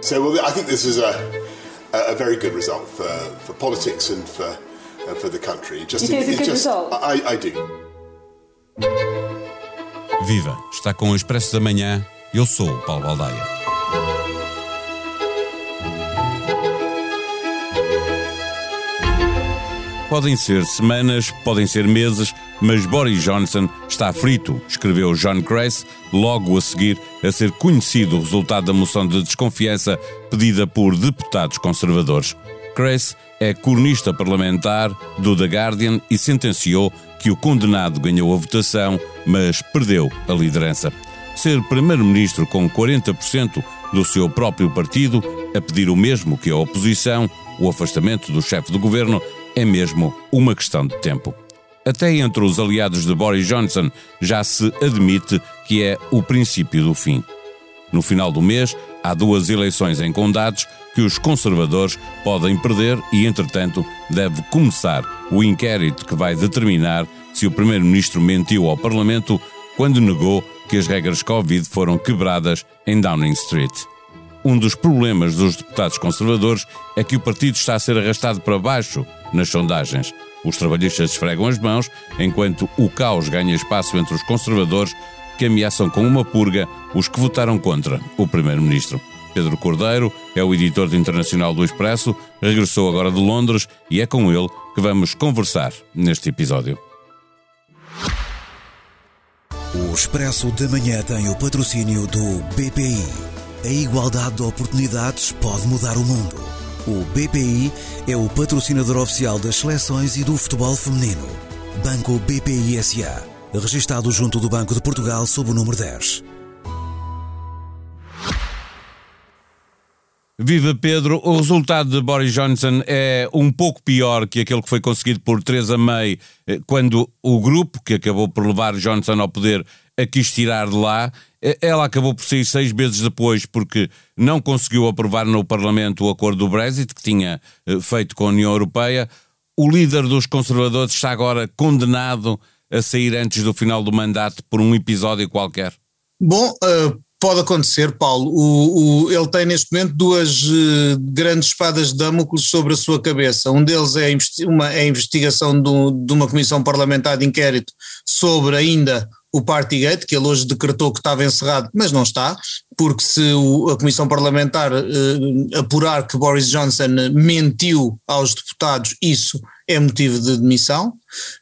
So well, I think this is a, a very good result for, for politics and for, uh, for the country. Just, you think it's a good just, result? I, I do. Viva! Está com o Expresso da Manhã. Eu sou o Paulo Baldaia. Podem ser semanas, podem ser meses, mas Boris Johnson está frito, escreveu John Grace, logo a seguir a ser conhecido o resultado da moção de desconfiança pedida por deputados conservadores. Grace é cronista parlamentar do The Guardian e sentenciou que o condenado ganhou a votação, mas perdeu a liderança. Ser primeiro-ministro com 40% do seu próprio partido, a pedir o mesmo que a oposição, o afastamento do chefe do governo, é mesmo uma questão de tempo. Até entre os aliados de Boris Johnson já se admite que é o princípio do fim. No final do mês, há duas eleições em condados que os conservadores podem perder e, entretanto, deve começar o inquérito que vai determinar se o primeiro-ministro mentiu ao Parlamento quando negou que as regras Covid foram quebradas em Downing Street. Um dos problemas dos deputados conservadores é que o partido está a ser arrastado para baixo nas sondagens. Os trabalhistas esfregam as mãos, enquanto o caos ganha espaço entre os conservadores que ameaçam com uma purga os que votaram contra o primeiro-ministro. Pedro Cordeiro é o editor internacional do Expresso, regressou agora de Londres e é com ele que vamos conversar neste episódio. O Expresso da Manhã tem o patrocínio do BPI. A igualdade de oportunidades pode mudar o mundo. O BPI é o patrocinador oficial das seleções e do futebol feminino. Banco BPI SA. Registado junto do Banco de Portugal sob o número 10. Viva Pedro, o resultado de Boris Johnson é um pouco pior que aquele que foi conseguido por Theresa May eh, quando o grupo que acabou por levar Johnson ao poder a quis tirar de lá. Ela acabou por sair seis meses depois porque não conseguiu aprovar no Parlamento o acordo do Brexit que tinha eh, feito com a União Europeia. O líder dos conservadores está agora condenado a sair antes do final do mandato por um episódio qualquer. Bom, uh, Pode acontecer, Paulo. O, o, ele tem neste momento duas uh, grandes espadas de Damocles sobre a sua cabeça. Um deles é, uma, é a investigação do, de uma comissão parlamentar de inquérito sobre ainda o Partygate, que ele hoje decretou que estava encerrado, mas não está, porque se o, a Comissão Parlamentar uh, apurar que Boris Johnson mentiu aos deputados, isso é motivo de demissão.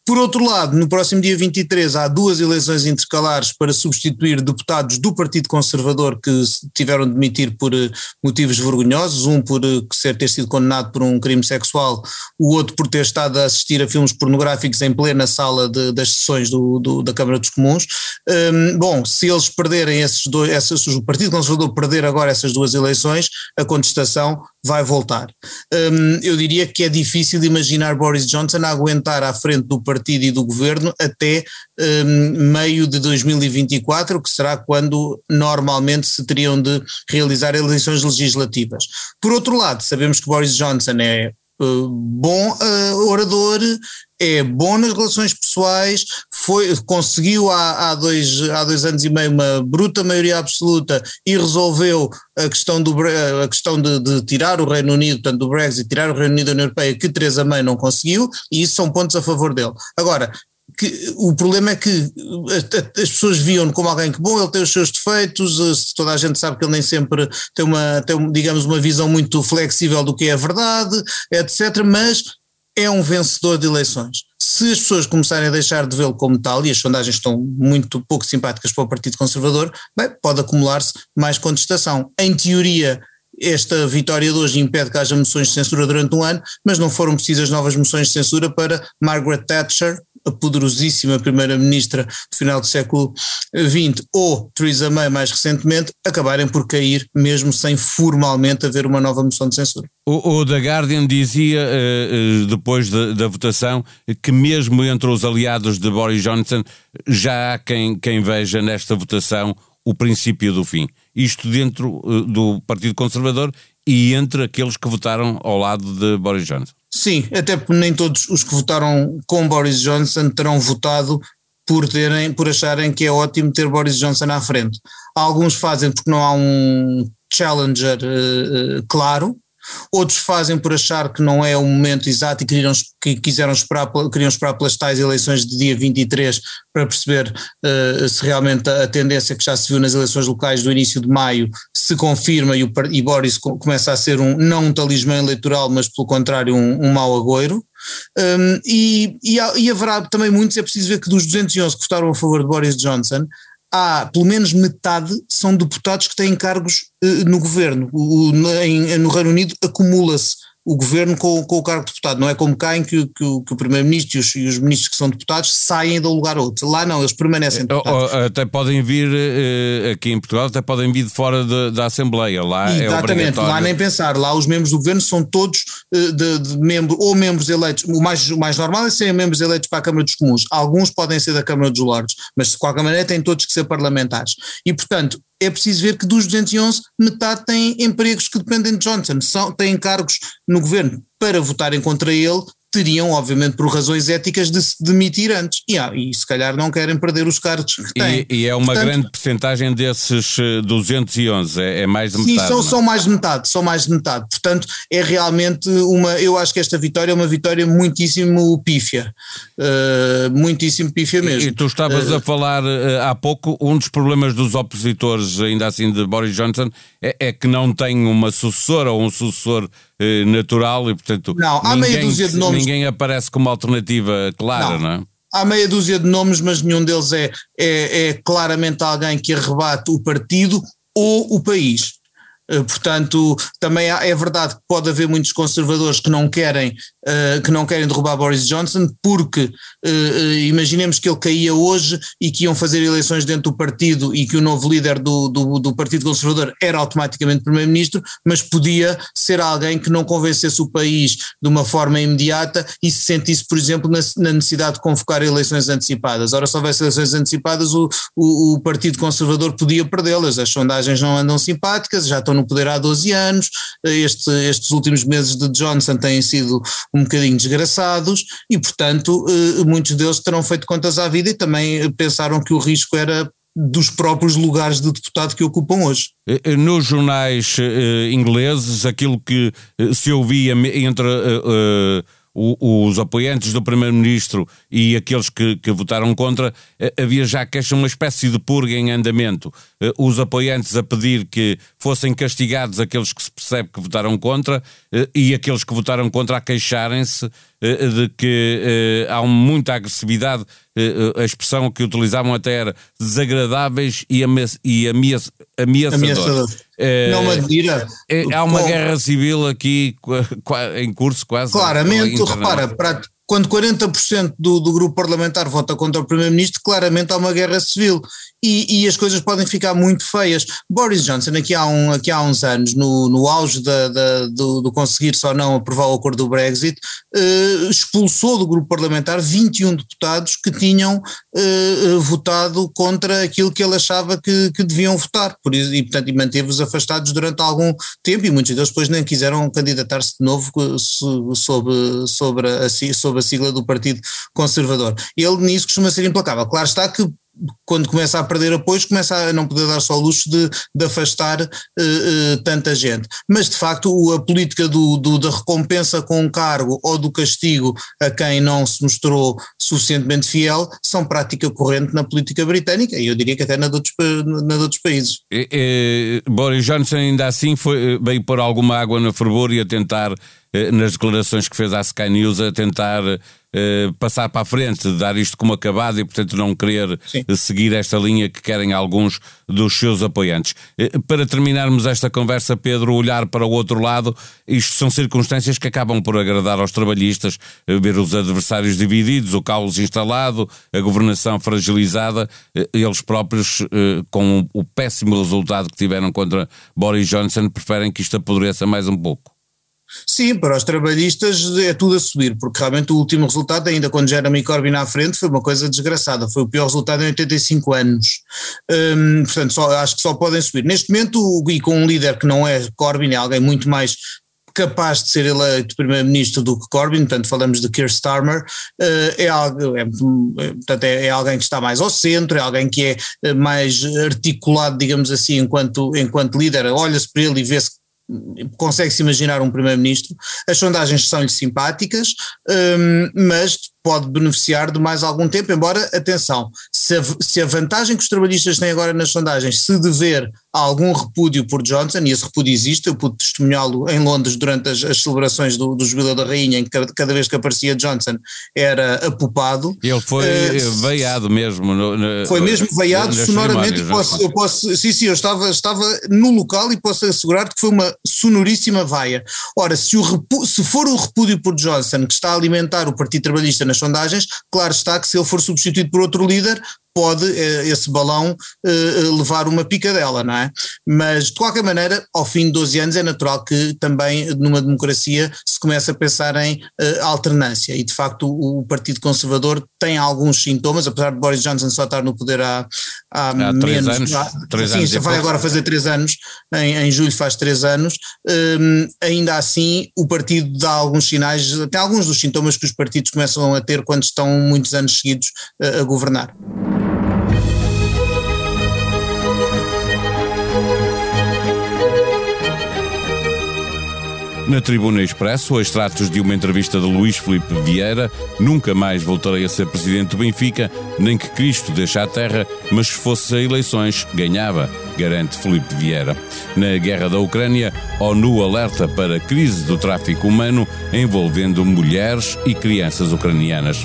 Por outro lado, no próximo dia 23 há duas eleições intercalares para substituir deputados do Partido Conservador que tiveram de demitir por eh, motivos vergonhosos, um por eh, ser, ter sido condenado por um crime sexual, o outro por ter estado a assistir a filmes pornográficos em plena sala de, das sessões do, do, da Câmara dos Comuns. Um, bom, se eles perderem esses dois, essas, o Partido Conservador perder agora essas duas eleições, a contestação vai voltar. Um, eu diria que é difícil imaginar Boris Johnson a aguentar à frente do partido e do governo até um, meio de 2024, que será quando normalmente se teriam de realizar eleições legislativas. Por outro lado, sabemos que Boris Johnson é Uh, bom uh, orador, é bom nas relações pessoais, foi, conseguiu há, há, dois, há dois anos e meio uma bruta maioria absoluta e resolveu a questão, do, a questão de, de tirar o Reino Unido, portanto do Brexit, tirar o Reino Unido da União Europeia, que Teresa May não conseguiu, e isso são pontos a favor dele. Agora, que o problema é que as pessoas viam-no como alguém que, bom, ele tem os seus defeitos, eh, toda a gente sabe que ele nem sempre tem uma, tem, digamos, uma visão muito flexível do que é a verdade, etc., mas é um vencedor de eleições. Se as pessoas começarem a deixar de vê-lo como tal, e as sondagens estão muito pouco simpáticas para o Partido Conservador, bem, pode acumular-se mais contestação. Em teoria, esta vitória de hoje impede que haja moções de censura durante um ano, mas não foram precisas novas moções de censura para Margaret Thatcher, a poderosíssima primeira-ministra do final do século XX, ou Theresa May mais recentemente, acabarem por cair mesmo sem formalmente haver uma nova moção de censura. O, o The Guardian dizia, uh, depois da, da, votação, que mesmo entre os aliados de Boris Johnson já há quem, quem veja nesta votação o princípio do fim. Isto dentro uh, do Partido Conservador e entre aqueles que votaram ao lado de Boris Johnson. Sim, até porque nem todos os que votaram com Boris Johnson terão votado por, terem, por acharem que é ótimo ter Boris Johnson à frente. Alguns fazem porque não há um challenger uh, claro, outros fazem por achar que não é o momento exato e queriam, que quiseram esperar, queriam esperar pelas tais eleições de dia 23 para perceber uh, se realmente a, tendência que já se viu nas eleições locais do início de maio se confirma e, o, e Boris começa a ser um, não um talismã eleitoral, mas pelo contrário um, um mau agouro. Um, e, e, e, haverá também muitos, é preciso ver que dos 211 que votaram a favor de Boris Johnson, há pelo menos metade são deputados que têm cargos uh, no governo. O, em, no Reino Unido acumula-se o governo com, com, o cargo de deputado. Não é como cá em que, que, que o primeiro-ministro e, e os, ministros que são deputados saem de um lugar a outro. Lá não, eles permanecem eh, deputados. Até podem vir, eh, aqui em Portugal, até podem vir de fora de, da Assembleia. Lá é Exatamente, é lá nem pensar. Lá os membros do governo são todos eh, de, de membro, ou membros eleitos. O mais, o mais normal é serem membros eleitos para a Câmara dos Comuns. Alguns podem ser da Câmara dos Lordes, mas de qualquer maneira têm todos que ser parlamentares. E, portanto, é preciso ver que dos 211, metade têm empregos que dependem de Johnson, são, têm cargos no governo. Para votarem contra ele, teriam, obviamente, por razões éticas, de se demitir antes. E, ah, e se calhar não querem perder os cargos que têm. E, e é uma Portanto, grande percentagem desses 211, eh, é, é mais de metade. Sim, são, é? são mais de metade, são mais de metade. Portanto, é realmente uma. Eu acho que esta vitória é uma vitória muitíssimo pífia. Uh, muitíssimo pífia mesmo. E, e tu estavas uh, a falar uh, há pouco, um dos problemas dos opositores, ainda assim, de Boris Johnson, é, é que não tem uma sucessora ou um sucessor eh, natural e, portanto, não, há ninguém, meia dúzia de nomes. ninguém aparece como alternativa clara, não, não é? Há meia dúzia de nomes, mas nenhum deles é, é, é claramente alguém que arrebate o partido ou o país. Eh, portanto, também é verdade que pode haver muitos conservadores que não querem uh, que não querem derrubar Boris Johnson, porque uh, imaginemos que ele caía hoje e que iam fazer eleições dentro do partido e que o novo líder do, do, do Partido Conservador era automaticamente Primeiro-Ministro, mas podia ser alguém que não convencesse o país de uma forma imediata e se sentisse, por exemplo, na, na necessidade de convocar eleições antecipadas. Ora, se houvesse eleições antecipadas, o, o, o Partido Conservador podia perdê-las. As sondagens não andam simpáticas, já estão no poder há 12 anos. Este, estes últimos meses de Johnson têm sido um bocadinho desgraçados e, portanto, eh, muitos deles terão feito contas à vida e também pensaram que o risco era dos próprios lugares de deputado que ocupam hoje. Eh, eh, nos jornais ingleses, aquilo que se ouvia entre os apoiantes do Primeiro-Ministro e aqueles que, que, votaram contra, eh, havia já queixa, uma espécie de purga em andamento. Eh, os apoiantes a pedir que fossem castigados aqueles que se percebe que votaram contra eh, e aqueles que votaram contra a queixarem-se de que há muita agressividade, a expressão que utilizavam até era desagradáveis e, ameaçadores. Ameaçador. É, não me admira. É, há uma com... guerra civil aqui em curso quase. Claramente, repara, para, quando 40% do, do grupo parlamentar vota contra o Primeiro-Ministro, claramente há uma guerra civil e, e, as coisas podem ficar muito feias. Boris Johnson, aqui há, um, aqui há uns anos, no, no auge da, da, do, do conseguir-se ou não aprovar o acordo do Brexit, eh, expulsou do grupo parlamentar 21 deputados que tinham eh, votado contra aquilo que ele achava que, que deviam votar, por isso, e, portanto, manteve-os afastados durante algum tempo, e muitos deles depois nem quiseram candidatar-se de novo sob, sobre, a, sobre a sigla do Partido Conservador. Ele nisso costuma ser implacável. Claro está que quando começa a perder apoios, começa a não poder dar só o luxo de, de afastar uh, uh, tanta gente. Mas, de facto, a política do, do, da recompensa com um cargo ou do castigo a quem não se mostrou suficientemente fiel são prática corrente na política britânica e eu diria que até na de outros, na de outros países. E, e, Boris Johnson ainda assim foi, veio pôr alguma água na fervor e a tentar, eh, nas declarações que fez à Sky News, a tentar eh, passar para a frente, dar isto como acabado e, portanto, não querer Sim. seguir esta linha que querem alguns dos seus apoiantes. Eh, para terminarmos esta conversa, Pedro, olhar para o outro lado, isto são circunstâncias que acabam por agradar aos trabalhistas, eh, ver os adversários divididos, o caos instalado, a governação fragilizada, eles próprios, com o péssimo resultado que tiveram contra Boris Johnson, preferem que isto apodreça mais um pouco. Sim, para os trabalhistas é tudo a subir, porque realmente o último resultado, ainda quando Jeremy Corbyn à frente, foi uma coisa desgraçada, foi o pior resultado em 85 anos. Hum, portanto, só, acho que só podem subir. Neste momento, e com um líder que não é Corbyn, é alguém muito mais capaz de ser eleito primeiro-ministro do que Corbyn, portanto falamos de Keir Starmer, é, algo, é, portanto, é, é, alguém que está mais ao centro, é alguém que é mais articulado, digamos assim, enquanto, enquanto líder, olha-se para ele e vê-se consegue-se imaginar um primeiro-ministro. As sondagens são-lhe simpáticas, um, mas pode beneficiar de mais algum tempo, embora, atenção, se a, se a, vantagem que os trabalhistas têm agora nas sondagens se dever a algum repúdio por Johnson, e esse repúdio existe, eu pude testemunhá-lo em Londres durante as, as celebrações do, do Jubileu da Rainha, em que cada, cada, vez que aparecia Johnson era apupado. Ele foi uh, veiado mesmo. No, no, foi mesmo veiado sonoramente, posso, eu posso, sim, sim, eu estava, estava no local e posso assegurar que foi uma sonoríssima vaia. Ora, se, o, se for o repúdio por Johnson que está a alimentar o Partido Trabalhista nas sondagens, claro está que se ele for substituído por outro líder, pode eh, esse balão eh, eh, levar uma picadela, não é? Mas de qualquer maneira, ao fim de 12 anos é natural que também numa democracia se comece a pensar em alternância e de facto o, Partido Conservador tem alguns sintomas, apesar de Boris Johnson só estar no poder há, há, há menos, três anos, há, três sim, anos vai agora fazer três anos, em, em julho faz três anos, um, ainda assim o partido dá alguns sinais, até alguns dos sintomas que os partidos começam a ter quando estão muitos anos seguidos a governar. Na Tribuna Expresso, extratos de uma entrevista de Luís Felipe Vieira, nunca mais voltarei a ser presidente do Benfica, nem que Cristo deixe a terra, mas se fosse a eleições, ganhava, garante Felipe Vieira. Na guerra da Ucrânia, ONU alerta para a crise do tráfico humano envolvendo mulheres e crianças ucranianas.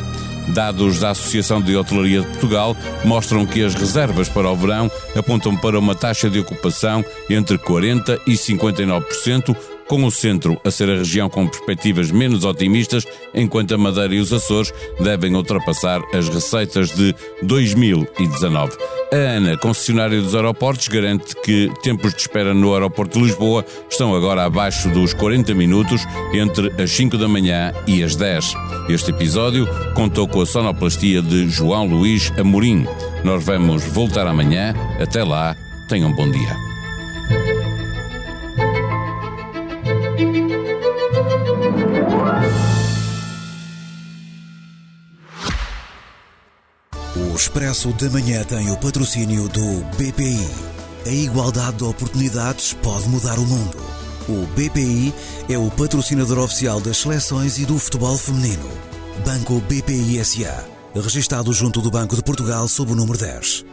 Dados da Associação de Hotelaria de Portugal mostram que as reservas para o verão apontam para uma taxa de ocupação entre 40% e 59%, com o centro a ser a região com perspectivas menos otimistas, enquanto a Madeira e os Açores devem ultrapassar as receitas de 2019. A ANA, concessionária dos aeroportos, garante que tempos de espera no aeroporto de Lisboa estão agora abaixo dos 40 minutos entre as 5 da manhã e as 10. Este episódio contou com a sonoplastia de João Luís Amorim. Nós vamos voltar amanhã. Até lá, tenham um bom dia. O Expresso da Manhã tem o patrocínio do BPI. A igualdade de oportunidades pode mudar o mundo. O BPI é o patrocinador oficial das seleções e do futebol feminino. Banco BPI SA. Registado junto do Banco de Portugal sob o número 10.